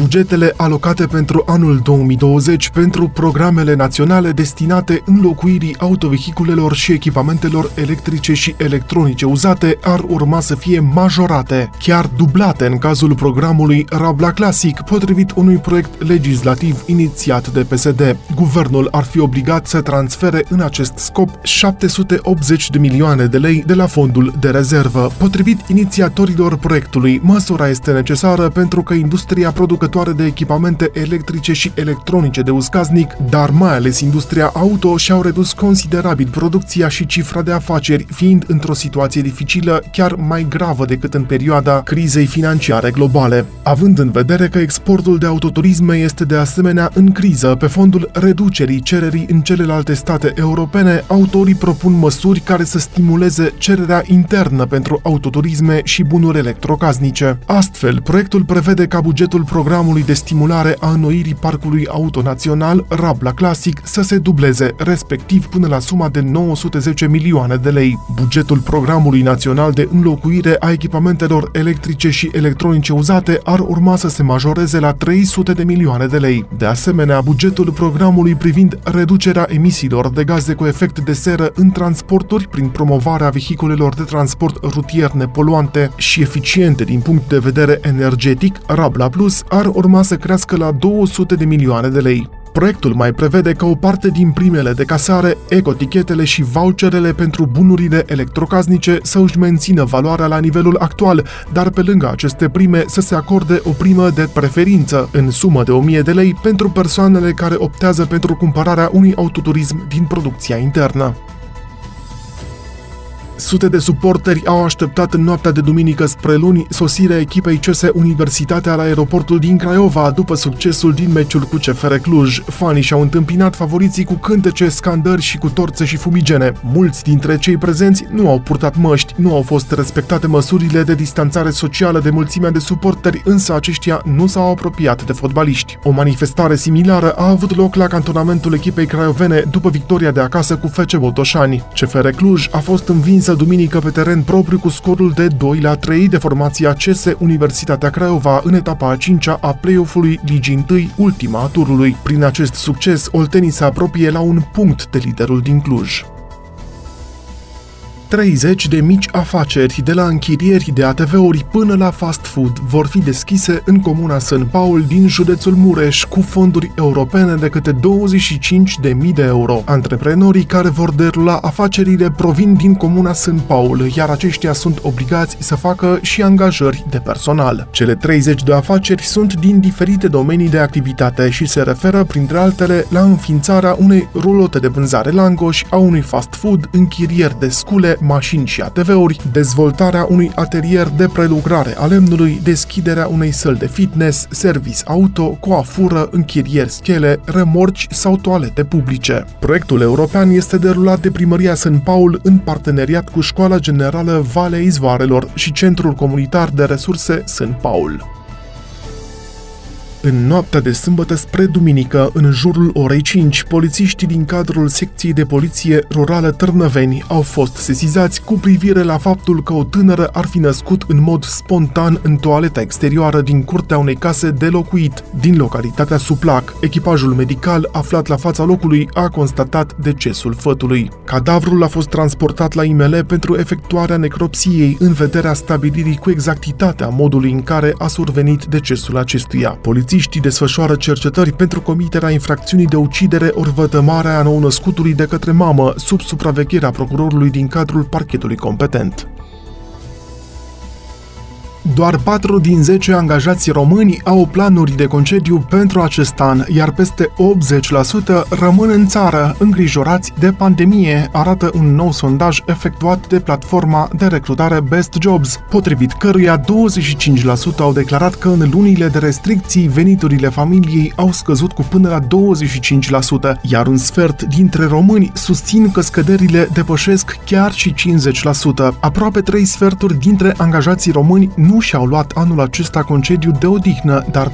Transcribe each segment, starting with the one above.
Bugetele alocate pentru anul 2020 pentru programele naționale destinate înlocuirii autovehiculelor și echipamentelor electrice și electronice uzate ar urma să fie majorate, chiar dublate în cazul programului Rabla Classic, potrivit unui proiect legislativ inițiat de PSD. Guvernul ar fi obligat să transfere în acest scop 780 de milioane de lei de la fondul de rezervă. Potrivit inițiatorilor proiectului, măsura este necesară pentru că industria produc producătoare de echipamente electrice și electronice de uscaznic, dar mai ales industria auto și-au redus considerabil producția și cifra de afaceri, fiind într-o situație dificilă chiar mai gravă decât în perioada crizei financiare globale. Având în vedere că exportul de autoturisme este de asemenea în criză pe fondul reducerii cererii în celelalte state europene, autorii propun măsuri care să stimuleze cererea internă pentru autoturisme și bunuri electrocasnice. Astfel, proiectul prevede ca bugetul programului programului de stimulare a înnoirii parcului auto național Rabla Classic să se dubleze, respectiv până la suma de 910 milioane de lei. Bugetul programului național de înlocuire a echipamentelor electrice și electronice uzate ar urma să se majoreze la 300 de milioane de lei. De asemenea, bugetul programului privind reducerea emisiilor de gaze cu efect de seră în transporturi prin promovarea vehiculelor de transport rutier nepoluante și eficiente din punct de vedere energetic, Rabla Plus, ar urma să crească la 200 de milioane de lei. Proiectul mai prevede că o parte din primele de casare, ecotichetele și voucherele pentru bunurile electrocasnice să își mențină valoarea la nivelul actual, dar pe lângă aceste prime să se acorde o primă de preferință în sumă de 1000 de lei pentru persoanele care optează pentru cumpărarea unui autoturism din producția internă. Sute de suporteri au așteptat în noaptea de duminică spre luni sosirea echipei CS Universitatea la aeroportul din Craiova după succesul din meciul cu CFR Cluj. Fanii și-au întâmpinat favoriții cu cântece, scandări și cu torțe și fumigene. Mulți dintre cei prezenți nu au purtat măști, nu au fost respectate măsurile de distanțare socială de mulțimea de suporteri, însă aceștia nu s-au apropiat de fotbaliști. O manifestare similară a avut loc la cantonamentul echipei craiovene după victoria de acasă cu FC Botoșani. CFR Cluj a fost învinsă învinsă duminică pe teren propriu cu scorul de 2 la 3 de formația CS Universitatea Craiova în etapa a 5-a a play-off-ului Ligii 1, ultima a turului. Prin acest succes, Oltenii se apropie la un punct de liderul din Cluj. 30 de mici afaceri, de la închirieri de ATV-uri până la fast food, vor fi deschise în comuna Sân Paul din județul Mureș cu fonduri europene de câte 25.000 de euro. Antreprenorii care vor derula afacerile provin din comuna Sân Paul, iar aceștia sunt obligați să facă și angajări de personal. Cele 30 de afaceri sunt din diferite domenii de activitate și se referă, printre altele, la înființarea unei rulote de vânzare langoși, a unui fast food, închirieri de scule, mașini și ATV-uri, dezvoltarea unui atelier de prelucrare a lemnului, deschiderea unei săli de fitness, service auto, coafură, închirieri schele, remorci sau toalete publice. Proiectul european este derulat de Primăria Sân Paul în parteneriat cu Școala Generală Valea Izvoarelor și Centrul Comunitar de Resurse Sân Paul. În noaptea de sâmbătă spre duminică, în jurul orei 5, polițiștii din cadrul secției de poliție rurală Târnăveni au fost sesizați cu privire la faptul că o tânără ar fi născut în mod spontan în toaleta exterioară din curtea unei case de locuit din localitatea Suplac. Echipajul medical aflat la fața locului a constatat decesul fătului. Cadavrul a fost transportat la IML pentru efectuarea necropsiei în vederea stabilirii cu exactitatea modului în care a survenit decesul acestuia. Poliția Polițiștii desfășoară cercetări pentru comiterea infracțiunii de ucidere ori vătămarea a nou-născutului de către mamă, sub supravegherea procurorului din cadrul parchetului competent. Doar 4 din 10 angajați români au planuri de concediu pentru acest an, iar peste 80% rămân în țară, îngrijorați de pandemie, arată un nou sondaj efectuat de platforma de recrutare Best Jobs, potrivit căruia 25% au declarat că în lunile de restricții veniturile familiei au scăzut cu până la 25%, iar un sfert dintre români susțin că scăderile depășesc chiar și 50%. Aproape 3 sferturi dintre angajații români nu nu și-au luat anul acesta concediu de odihnă, dar 42%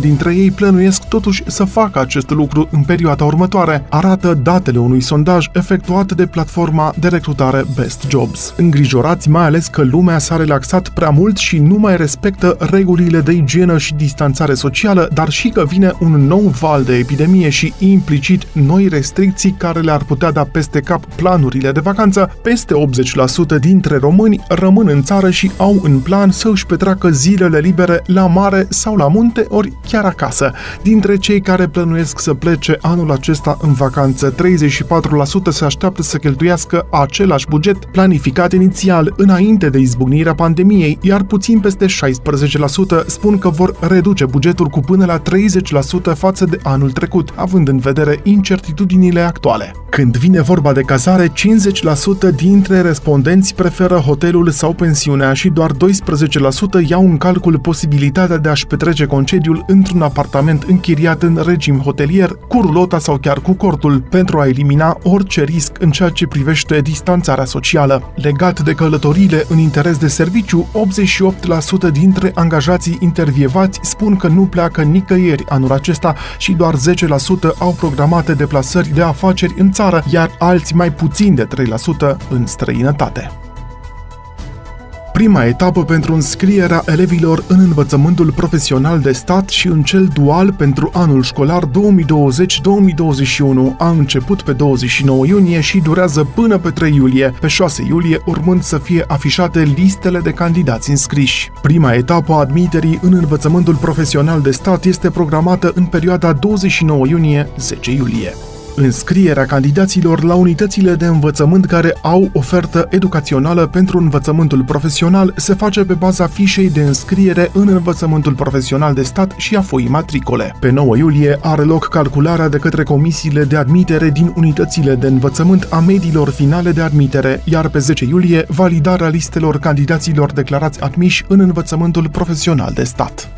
dintre ei plănuiesc totuși să facă acest lucru în perioada următoare, arată datele unui sondaj efectuat de platforma de recrutare Best Jobs. Îngrijorați mai ales că lumea s-a relaxat prea mult și nu mai respectă regulile de igienă și distanțare socială, dar și că vine un nou val de epidemie și implicit noi restricții care le-ar putea da peste cap planurile de vacanță, peste 80% dintre români rămân în țară și au în plan să își petreacă zilele libere la mare sau la munte, ori chiar acasă. Dintre cei care plănuiesc să plece anul acesta în vacanță, 34% se așteaptă să cheltuiască același buget planificat inițial înainte de izbucnirea pandemiei, iar puțin peste 16% spun că vor reduce bugetul cu până la 30% față de anul trecut, având în vedere incertitudinile actuale. Când vine vorba de cazare, 50% dintre respondenți preferă hotelul sau pensiunea și doar 12% iau în calcul posibilitatea de a-și petrece concediul într-un apartament închiriat în regim hotelier, cu rulota sau chiar cu cortul, pentru a elimina orice risc în ceea ce privește distanțarea socială. Legat de călătoriile în interes de serviciu, 88% dintre angajații intervievați spun că nu pleacă nicăieri anul acesta și doar 10% au programate deplasări de afaceri în țară, iar alți mai puțin de 3% în străinătate prima etapă pentru înscrierea elevilor în învățământul profesional de stat și în cel dual pentru anul școlar 2020-2021 a început pe 29 iunie și durează până pe 3 iulie, pe 6 iulie urmând să fie afișate listele de candidați înscriși. Prima etapă a admiterii în învățământul profesional de stat este programată în perioada 29 iunie-10 iulie înscrierea candidaților la unitățile de învățământ care au ofertă educațională pentru învățământul profesional se face pe baza fișei de înscriere în învățământul profesional de stat și a foii matricole. Pe 9 iulie are loc calcularea de către comisiile de admitere din unitățile de învățământ a mediilor finale de admitere, iar pe 10 iulie validarea listelor candidaților declarați admiși în învățământul profesional de stat.